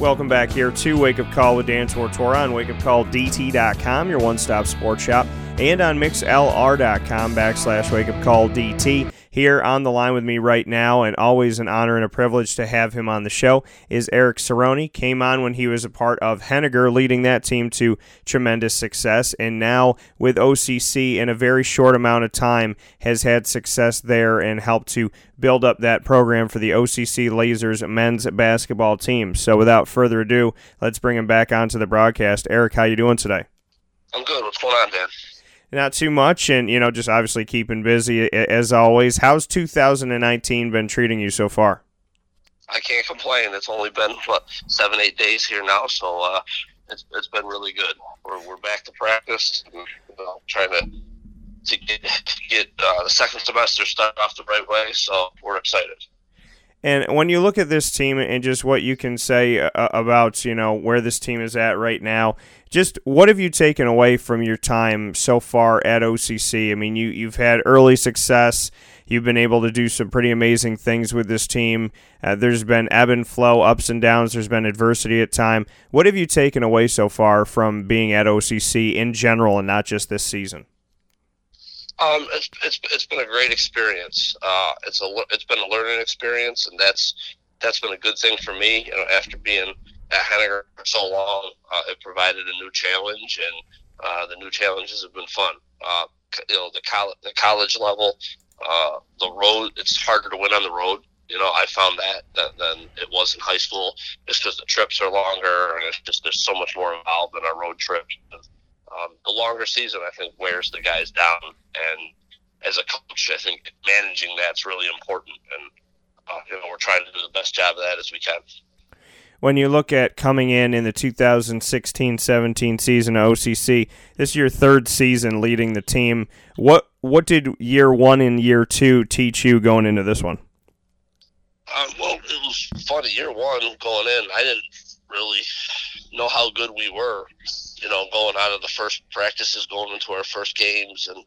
Welcome back here to Wake Up Call with Dan Tortora on wakeupcalldt.com, your one-stop sports shop, and on mixlr.com backslash wakeupcalldt. Here on the line with me right now, and always an honor and a privilege to have him on the show, is Eric Cerrone. Came on when he was a part of Henninger, leading that team to tremendous success, and now with OCC in a very short amount of time has had success there and helped to build up that program for the OCC Lasers men's basketball team. So without further ado, let's bring him back onto the broadcast. Eric, how you doing today? I'm good. What's going on, Dan? Not too much, and you know, just obviously keeping busy as always. How's 2019 been treating you so far? I can't complain. It's only been what seven, eight days here now, so uh, it's it's been really good. We're we're back to practice, and, you know, trying to to get get uh, the second semester started off the right way. So we're excited. And when you look at this team and just what you can say uh, about, you know, where this team is at right now, just what have you taken away from your time so far at OCC? I mean, you you've had early success. You've been able to do some pretty amazing things with this team. Uh, there's been ebb and flow, ups and downs. There's been adversity at time. What have you taken away so far from being at OCC in general, and not just this season? Um, it's, it's it's been a great experience. Uh, it's a it's been a learning experience, and that's that's been a good thing for me. You know, after being at Henninger for so long, uh, it provided a new challenge, and uh, the new challenges have been fun. Uh, you know, the college the college level, uh, the road. It's harder to win on the road. You know, I found that than, than it was in high school. It's because the trips are longer, and it's just there's so much more involved in our road trips um, the longer season, I think, wears the guys down. And as a coach, I think managing that's really important. And, uh, you know, we're trying to do the best job of that as we can. When you look at coming in in the 2016-17 season of OCC, this is your third season leading the team. What what did year one and year two teach you going into this one? Um, well, it was funny. Year one going in, I didn't really know how good we were you know, going out of the first practices, going into our first games, and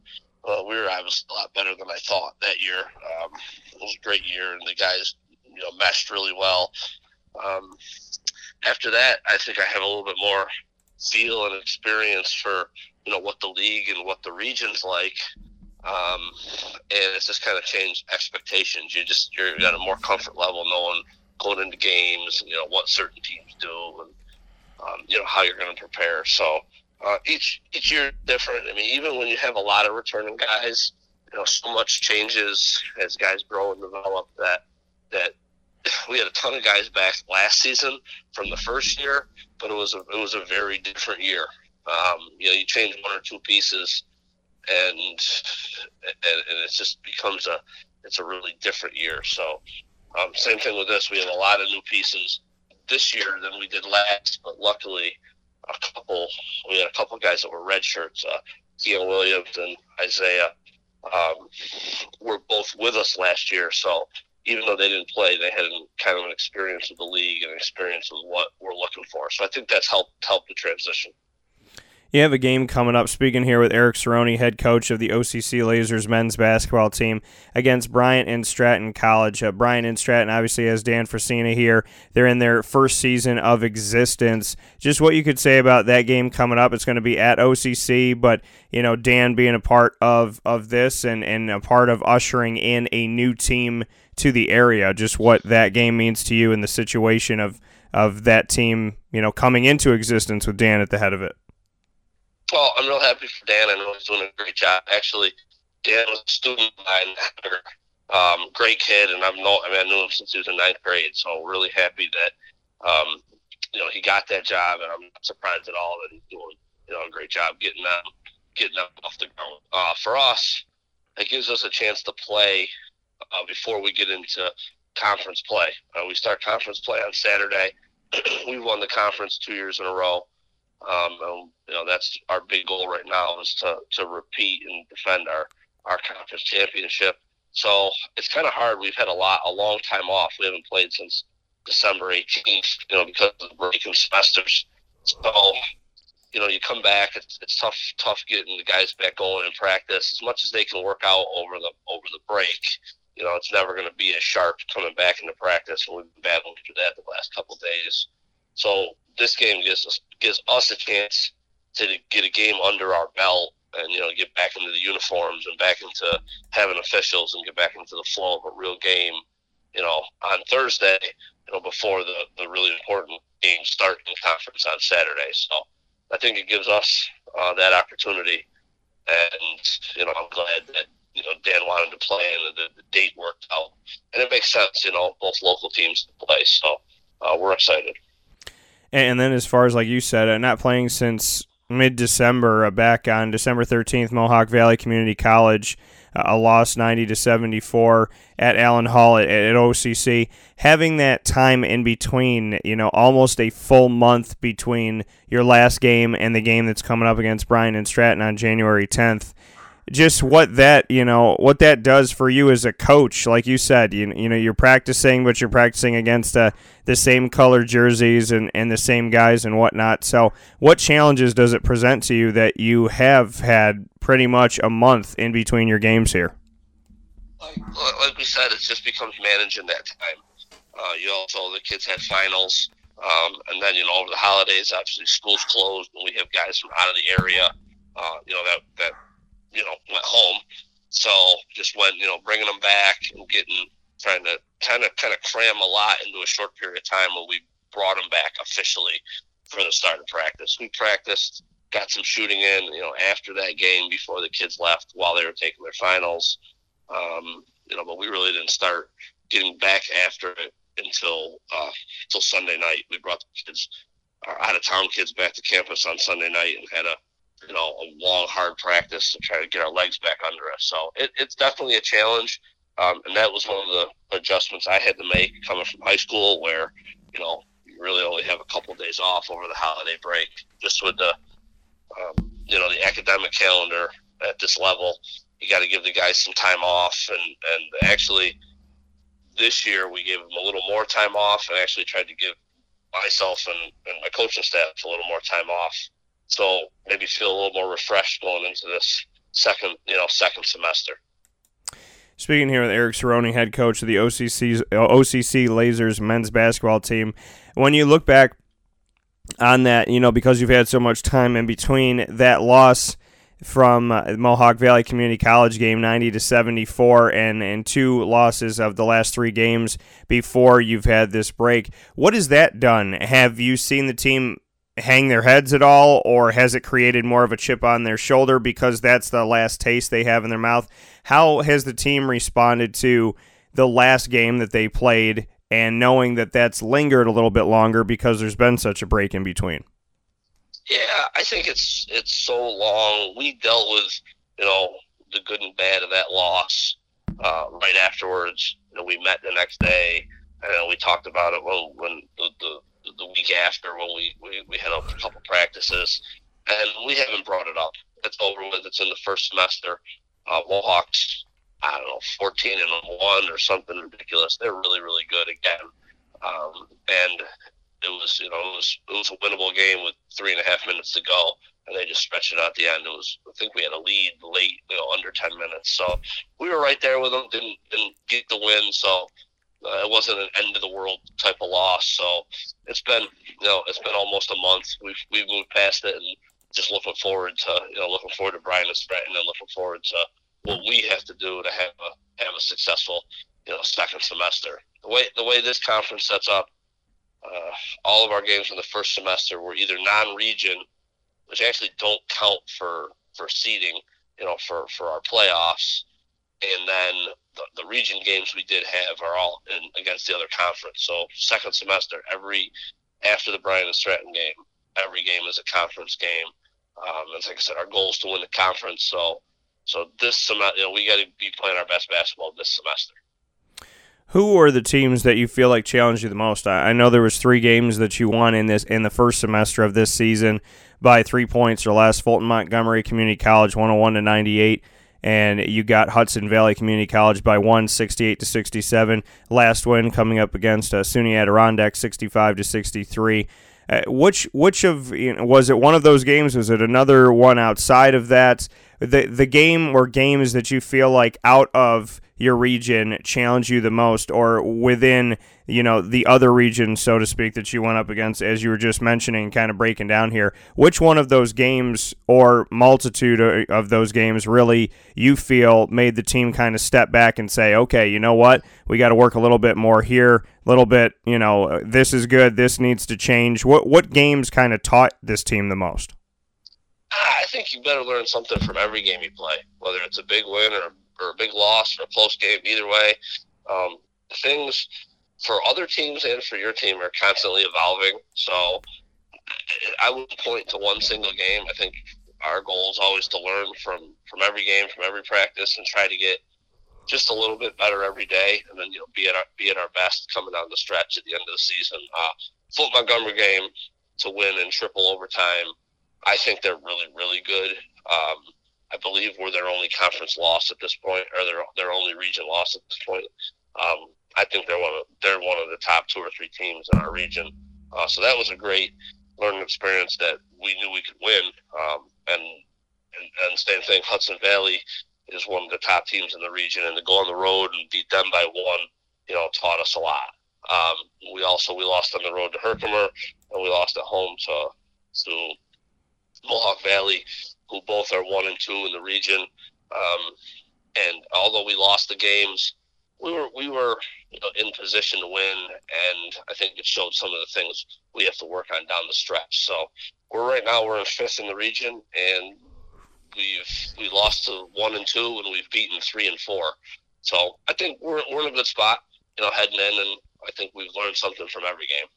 uh, we were obviously a lot better than I thought that year. Um, it was a great year, and the guys, you know, meshed really well. Um, after that, I think I have a little bit more feel and experience for you know what the league and what the region's like. Um, and it's just kind of changed expectations. You just you're at a more comfort level, knowing going into games, you know what certain teams do, and um, you know how you're going to prepare. So uh, each each year different. I mean, even when you have a lot of returning guys, you know, so much changes as guys grow and develop that that we had a ton of guys back last season from the first year, but it was a it was a very different year. Um, you know, you change one or two pieces, and and, and it just becomes a it's a really different year. So um, same thing with this. We have a lot of new pieces this year than we did last. But luckily, a couple we had a couple guys that were red shirts. Uh, Williams and Isaiah um, were both with us last year. So even though they didn't play, they had kind of an experience with the league and experience with what we're looking for. So I think that's helped help the transition. You have a game coming up. Speaking here with Eric Cerrone, head coach of the OCC Lasers men's basketball team, against Bryant and Stratton College. Uh, Bryant and Stratton obviously has Dan Frisina here. They're in their first season of existence. Just what you could say about that game coming up. It's going to be at OCC, but you know Dan being a part of of this and and a part of ushering in a new team to the area. Just what that game means to you and the situation of of that team, you know, coming into existence with Dan at the head of it. Well, I'm real happy for Dan. I know he's doing a great job. Actually, Dan was a student of mine. Um, great kid, and I've known. I mean, I knew him since he was in ninth grade. So really happy that um, you know he got that job, and I'm not surprised at all that he's doing you know a great job getting them getting them off the ground. Uh, for us, it gives us a chance to play uh, before we get into conference play. Uh, we start conference play on Saturday. we won the conference two years in a row. Um, and, you know, that's our big goal right now is to, to repeat and defend our, our conference championship. So it's kind of hard. We've had a lot, a long time off. We haven't played since December 18th, you know, because of the break in semesters. So, you know, you come back, it's, it's tough, tough getting the guys back going in practice as much as they can work out over the, over the break. You know, it's never going to be as sharp coming back into practice, and we've been battling through that the last couple days. So this game gives us gives us a chance to get a game under our belt and you know get back into the uniforms and back into having officials and get back into the flow of a real game. You know, on Thursday, you know, before the the really important game start in conference on Saturday. So I think it gives us uh, that opportunity, and you know, I'm glad that you know Dan wanted to play and the, the date worked out, and it makes sense. You know, both local teams to play, so uh, we're excited. And then, as far as like you said, uh, not playing since mid December, uh, back on December 13th, Mohawk Valley Community College, uh, a loss 90 to 74 at Allyn Hall at, at, OCC. Having that time in between, you know, almost a full month between your last game and the game that's coming up against Bryant and Stratton on January 10th just what that you know what that does for you as a coach like you said you, you know you're practicing but you're practicing against uh, the same color jerseys and, and the same guys and whatnot. So what challenges does it present to you that you have had pretty much a month in between your games here? Like, like we said it just becomes managing that time. Uh, you also the kids had finals um, and then you know over the holidays obviously schools closed and we have guys from out of the area uh, you know that that you know, went home. So just went, you know, bringing them back and getting, trying to kind of, kind of cram a lot into a short period of time when we brought them back officially for the start of practice. We practiced, got some shooting in, you know, after that game before the kids left while they were taking their finals. Um, you know, but we really didn't start getting back after it until uh, until Sunday night. We brought the kids, our out of town kids, back to campus on Sunday night and had a you know a long hard practice to try to get our legs back under us. So it, it's definitely a challenge, um, and that was one of the adjustments I had to make coming from high school, where you know you really only have a couple of days off over the holiday break, just with the um, you know the academic calendar at this level. You got to give the guys some time off, and and actually this year we gave them a little more time off, and actually tried to give myself and, and my coaching staff a little more time off so maybe feel a little more refreshed going into this second, you know, second semester. Speaking here with Eric Cerrone, head coach of the OCC's, OCC Lasers men's basketball team, when you look back on that, you know, because you've had so much time in between that loss from uh, Mohawk Valley Community College game 90 to 74 and and two losses of the last 3 games before you've had this break. What has that done? Have you seen the team hang their heads at all, or has it created more of a chip on their shoulder because that's the last taste they have in their mouth? How has the team responded to the last game that they played and knowing that that's lingered a little bit longer because there's been such a break in between? Yeah, I think it's it's so long. We dealt with you know the good and bad of that loss uh, right afterwards. You know, we met the next day and we talked about it when when the, the the week after when we, we, we had a couple practices, and we haven't brought it up. It's over with. It's in the first semester. Uh, Mohawks, I don't know, 14 and 1 or something ridiculous. They're really, really good again. Um, and it was, you know, it was, it was a winnable game with three and a half minutes to go. And they just stretched it out the end. It was, I think we had a lead late, you know, under 10 minutes. So we were right there with them. Didn't, didn't get the win. So uh, it wasn't an end of the world type of loss. So it's been you know it's been almost a month. We've we've moved past it and just looking forward to you know looking forward to Bryant and Stratton and looking forward to what we have to do to have a have a successful you know second semester. The way the way this conference sets up, uh, all of our games in the first semester were either non-region, which actually don't count for for seeding, you know, for for our playoffs, and then the, the region games we did have are all in against the other conference. So second semester, every after the Bryant and Stratton game, every game is a conference game. Um, and like I said, our goal is to win the conference. So so this semester, you know, we got to be playing our best basketball this semester. who are the teams that you feel like challenged you the most? I, know there was three games that you won in this in the first semester of this season by three points or less. Fulton Montgomery Community College 101 to 98 and you got Hudson Valley Community College by 168 to 67. Last win coming up against uh, SUNY Adirondack 65 to 63. Uh, which which of you know, was it one of those games? Was it another one outside of that? The the game or games that you feel like out of your region challenge you the most, or within you know the other region, so to speak, that you went up against, as you were just mentioning, kind of breaking down here. Which one of those games or multitude of those games really you feel made the team kind of step back and say, okay, you know what, we got to work a little bit more here, a little bit, you know, this is good, this needs to change. What what games kind of taught this team the most? I think you better learn something from every game you play, whether it's a big win or or a big loss or a close game. Either way, um, things for other teams and for your team are constantly evolving. So I would point to one single game. I think our goal is always to learn from from every game, from every practice, and try to get just a little bit better every day, and then you know be at our be at our best coming down the stretch at the end of the season. Uh, Fulton Montgomery game to win in triple overtime. I think they're really really good. Um, I believe we're their only conference loss at this point, or their their only region loss at this point. Um, I think they're one of they're one of the top two or three teams in our region. Uh, so that was a great learning experience that we knew we could win. Um, and, and and same thing, Hudson Valley is one of the top teams in the region, and to go on the road and beat them by one, you know, taught us a lot. Um, we also we lost on the road to Herkimer, and we lost at home to to Mohawk Valley who both are one and two in the region. Um, and although we lost the games, we were we were you know, in position to win, and I think it showed some of the things we have to work on down the stretch. So we're right now we're in fifth in the region, and we've we lost to one and two, and we've beaten three and four. So I think we're we're in a good spot, you know, heading in, and I think we've learned something from every game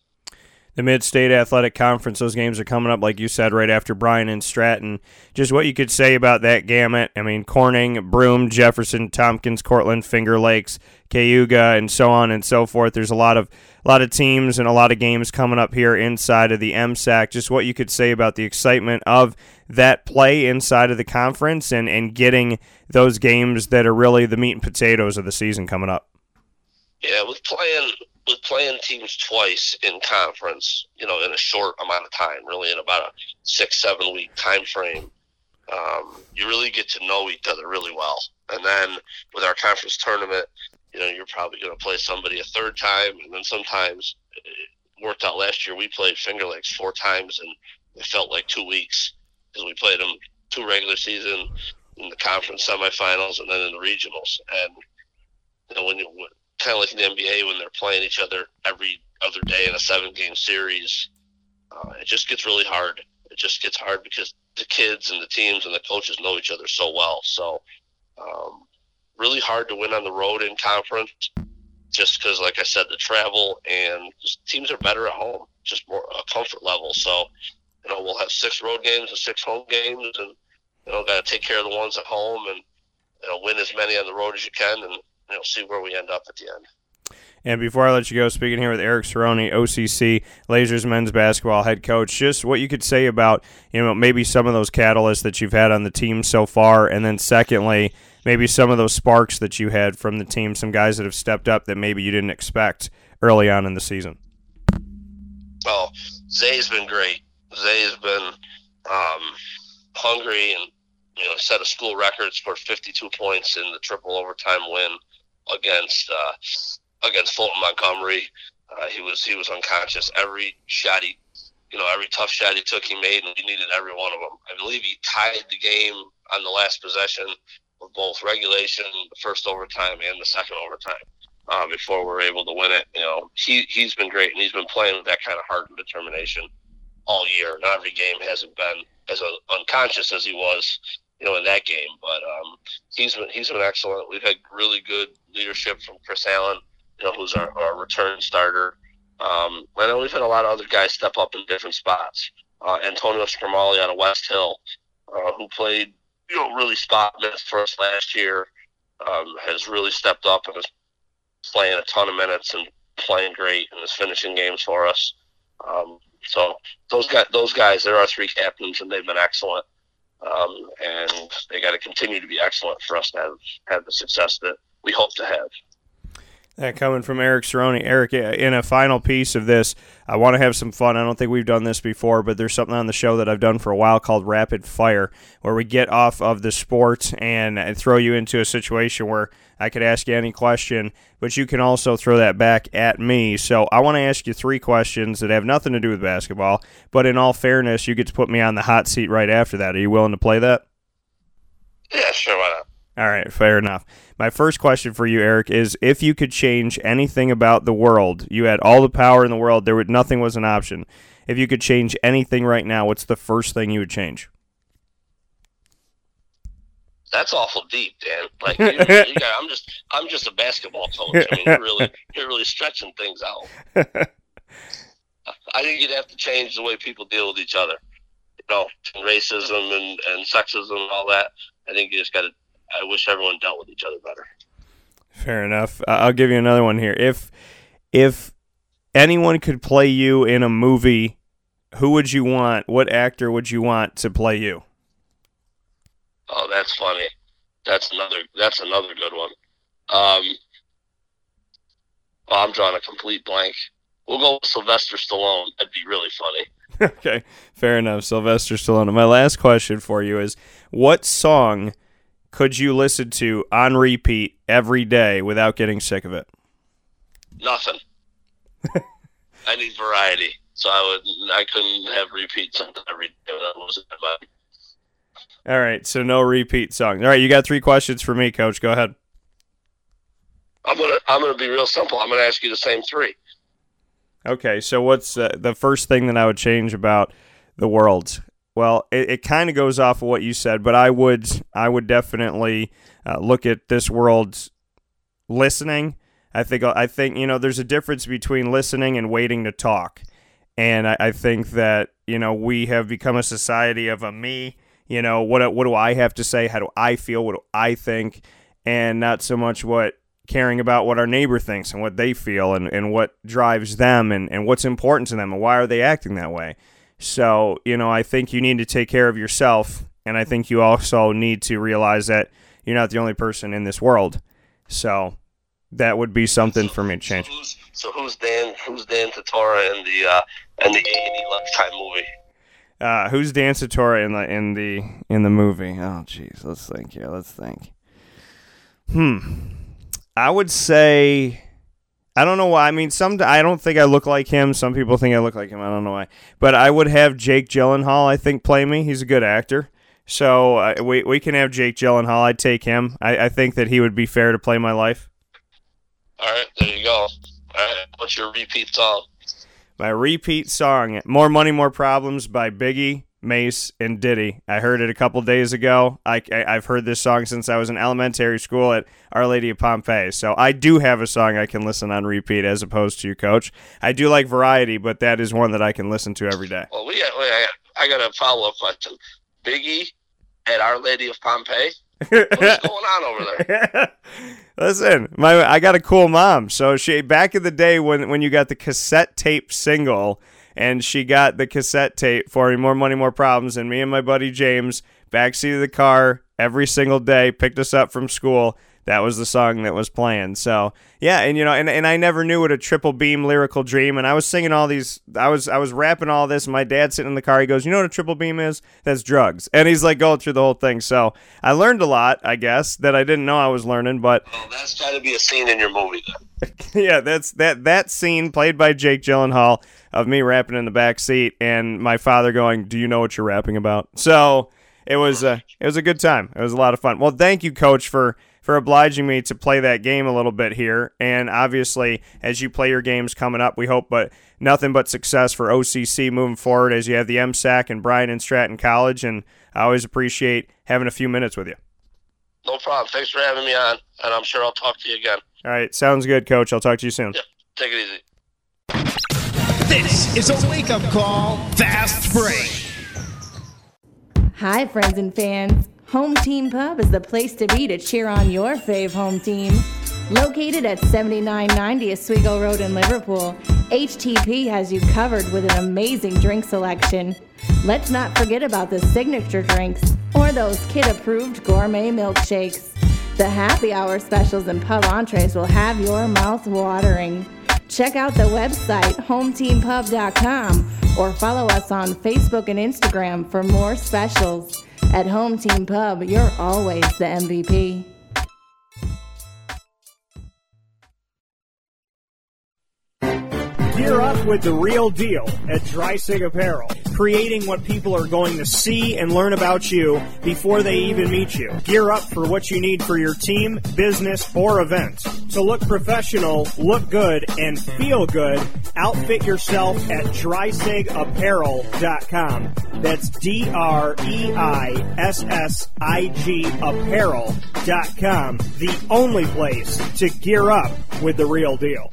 the Mid State Athletic Conference. Those games are coming up, like you said, right after Bryant and Stratton. Just what you could say about that gamut. I mean, Corning, Broome, Jefferson, Tompkins, Cortland, Finger Lakes, Cayuga, and so on and so forth. There's a lot of a lot of teams and a lot of games coming up here inside of the MSAC. Just what you could say about the excitement of that play inside of the conference and, and getting those games that are really the meat and potatoes of the season coming up. Yeah, with playing with playing teams twice in conference, you know, in a short amount of time, really in about a six, seven week time frame, um, you really get to know each other really well. And then with our conference tournament, you know, you're probably going to play somebody a third time, and then sometimes it worked out last year. We played Finger Lakes four times, and it felt like two weeks because we played them two regular season in the conference semifinals and then in the regionals. And you know, when you kind of like the NBA when they're playing each other every other day in a seven game series. Uh, it just gets really hard. It just gets hard because the kids and the teams and the coaches know each other so well. So, um, really hard to win on the road in conference just because, like I said, the travel and teams are better at home, just more a comfort level. So, you know, we'll have six road games and six home games, and you know, got to take care of the ones at home and you know, win as many on the road as you can, and you know, see where we end up at the end. And before I let you go, speaking here with Eric Cerrone, OCC Lasers men's basketball head coach, just what you could say about you know maybe some of those catalysts that you've had on the team so far, and then secondly, maybe some of those sparks that you had from the team, some guys that have stepped up that maybe you didn't expect early on in the season. Well, Zay's been great. Zay's been um, hungry and you know set a school record, scored 52 points in the triple overtime win against uh, against Fulton Montgomery. Uh, he was he was unconscious every shot he, you know, every tough shot he took, he made, and he needed every one of them. I believe he tied the game on the last possession of both regulation, the first overtime, and the second overtime. Uh, before we were able to win it, you know, he he's been great, and he's been playing with that kind of heart and determination all year. Not every game hasn't been as unconscious as he was you know, in that game. But um, he's been he's been excellent. We've had really good leadership from Chris Allen, you know, who's our, our return starter. Um, and then we've had a lot of other guys step up in different spots. Uh, Antonio Scramali out of West Hill, uh, who played you know really spot minutes for us last year, um, has really stepped up and has playing a ton of minutes and playing great and is finishing games for us. Um, so those guys, those guys, they're our three captains, and they've been excellent. Um, and they got to continue to be excellent for us to have have the success that we hope to have. That coming from Eric Cerrone. Eric, uh, in a final piece of this, I want to have some fun. I don't think we've done this before, but there's something on the show that I've done for a while called Rapid Fire, where we get off of the sport and throw you into a situation where I could ask you any question, but you can also throw that back at me. So I want to ask you three questions that have nothing to do with basketball, but in all fairness, you get to put me on the hot seat right after that. Are you willing to play that? Yeah, sure. All right, fair enough. My first question for you, Eric, is if you could change anything about the world, you had all the power in the world, there would nothing was an option. If you could change anything right now, what's the first thing you would change? That's awful deep, Dan. Like you, you got, I'm just I'm just a basketball coach. I mean, you're really you're really stretching things out. I think you'd have to change the way people deal with each other. You know, racism and, and sexism and all that. I think you just got to I wish everyone dealt with each other better. Fair enough. I'll give you another one here. If if anyone could play you in a movie, who would you want? What actor would you want to play you? Oh, that's funny. That's another. That's another good one. Um, oh, I'm drawing a complete blank. We'll go with Sylvester Stallone. That'd be really funny. okay, fair enough. Sylvester Stallone. My last question for you is: What song could you listen to on repeat every day without getting sick of it? Nothing. I need variety, so I would I couldn't have repeat something every day without losing my mind. All right, so no repeat songs. All right, you got three questions for me, Coach. Go ahead. I'm gonna I'm gonna be real simple. I'm gonna ask you the same three. Okay, so what's uh, the first thing that I would change about the world? Well, it, it kind of goes off of what you said, but I would I would definitely uh, look at this world listening. I think I think you know there's a difference between listening and waiting to talk, and I, I think that you know we have become a society of a me. You know what what do I have to say? How do I feel? What do I think? And not so much what caring about what our neighbor thinks and what they feel and, and what drives them and, and what's important to them and why are they acting that way. So, you know, I think you need to take care of yourself. And I think you also need to realize that you're not the only person in this world. So that would be something so, for me to change. So who's, so who's Dan? Who's Dan Tortora in the uh, in the A and E Lunchtime movie? Uh, who's Dan Tortora in the in the in the movie? Oh, jeez, let's think here. Let's think. Hmm, I would say I don't know why. I mean, some I don't think I look like him. Some people think I look like him. I don't know why. But I would have Jake Gyllenhaal. I think play me. He's a good actor. So uh, we we can have Jake Gyllenhaal. I'd take him. I, I think that he would be fair to play my life. All right, there you go. All right, what's your repeat song? My repeat song, "More Money, More Problems" by Biggie. Mase, and Diddy. I heard it a couple days ago. I, I, have heard this song since I was in elementary school at Our Lady of Pompeii. So I do have a song I can listen on repeat as opposed to you, Coach. I do like variety, but that is one that I can listen to every day. Well, we uh, got, uh, I got a follow up question. Biggie at Our Lady of Pompeii? What's going on over there? Listen, my I got a cool mom. So she back in the day when when you got the cassette tape single and she got the cassette tape for me, More Money, More Problems. And me and my buddy James, backseat of the car every single day, picked us up from school. That was the song that was playing. So yeah, and you know, and, and I never knew what a triple beam lyrical dream. And I was singing all these, I was I was rapping all this. And my dad sitting in the car, he goes, "You know what a triple beam is? That's drugs." And he's like going through the whole thing. So I learned a lot, I guess, that I didn't know I was learning. But well, that's got to be a scene in your movie. yeah, that's that that scene played by Jake Gyllenhaal of me rapping in the back seat and my father going, "Do you know what you're rapping about?" So it was a it was a good time. It was a lot of fun. Well, thank you, Coach, for for obliging me to play that game a little bit here. And obviously, as you play your games coming up, we hope but nothing but success for OCC moving forward as you have the MSAC and Bryant and Stratton College. And I always appreciate having a few minutes with you. No problem. Thanks for having me on, and I'm sure I'll talk to you again. All right, sounds good, Coach. I'll talk to you soon. Yep. Take it easy. This is a wake up call, fast break. Hi, friends and fans. Home Team Pub is the place to be to cheer on your fave home team. Located at 7990 Oswego Road in Liverpool, HTP has you covered with an amazing drink selection. Let's not forget about the signature drinks or those kid approved gourmet milkshakes. The happy hour specials and pub entrees will have your mouth watering. Check out the website hometeampub.com or follow us on Facebook and Instagram for more specials. At Home Team Pub, you're always the MVP. Gear up with the real deal at Dreissig Apparel, creating what people are going to see and learn about you before they even meet you. Gear up for what you need for your team, business, or event. To look professional, look good, and feel good, outfit yourself at dreissigapparel.com. That's D R E I S S I G apparel.com. The only place to gear up with the real deal.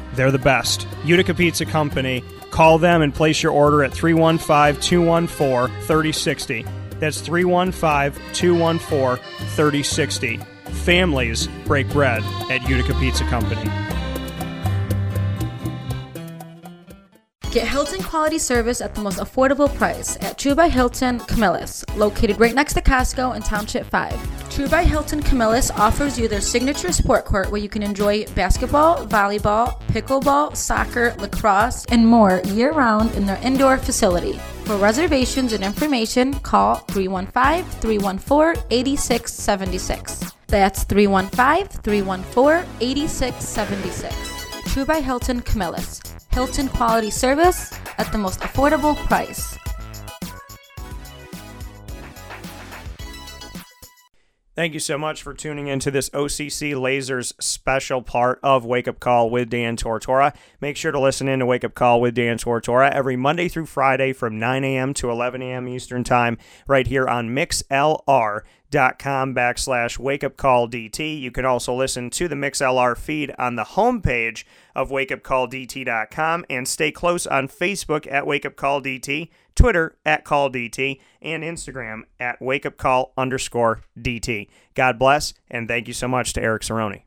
they're the best. Utica Pizza Company. Call them and place your order at 315 214 3060. That's 315 214 3060. Families break bread at Utica Pizza Company. Get Hilton quality service at the most affordable price at True by Hilton Camillus, located right next to Costco in Township 5. True by Hilton Camillus offers you their signature sport court where you can enjoy basketball, volleyball, pickleball, soccer, lacrosse, and more year round in their indoor facility. For reservations and information, call 315 314 8676. That's 315 314 8676. True by Hilton Camillus. Hilton quality service at the most affordable price. Thank you so much for tuning into this OCC Lasers special part of Wake Up Call with Dan Tortora. Make sure to listen in to Wake Up Call with Dan Tortora every Monday through Friday from 9 a.m. to 11 a.m. Eastern Time right here on MixLR dot com backslash wake up call DT. You can also listen to the MixLR feed on the homepage of wakeupcalldt.com and stay close on Facebook at Wake Up Call DT, Twitter at Call DT, and Instagram at Wake Up Call underscore DT. God bless and thank you so much to Eric Cerrone.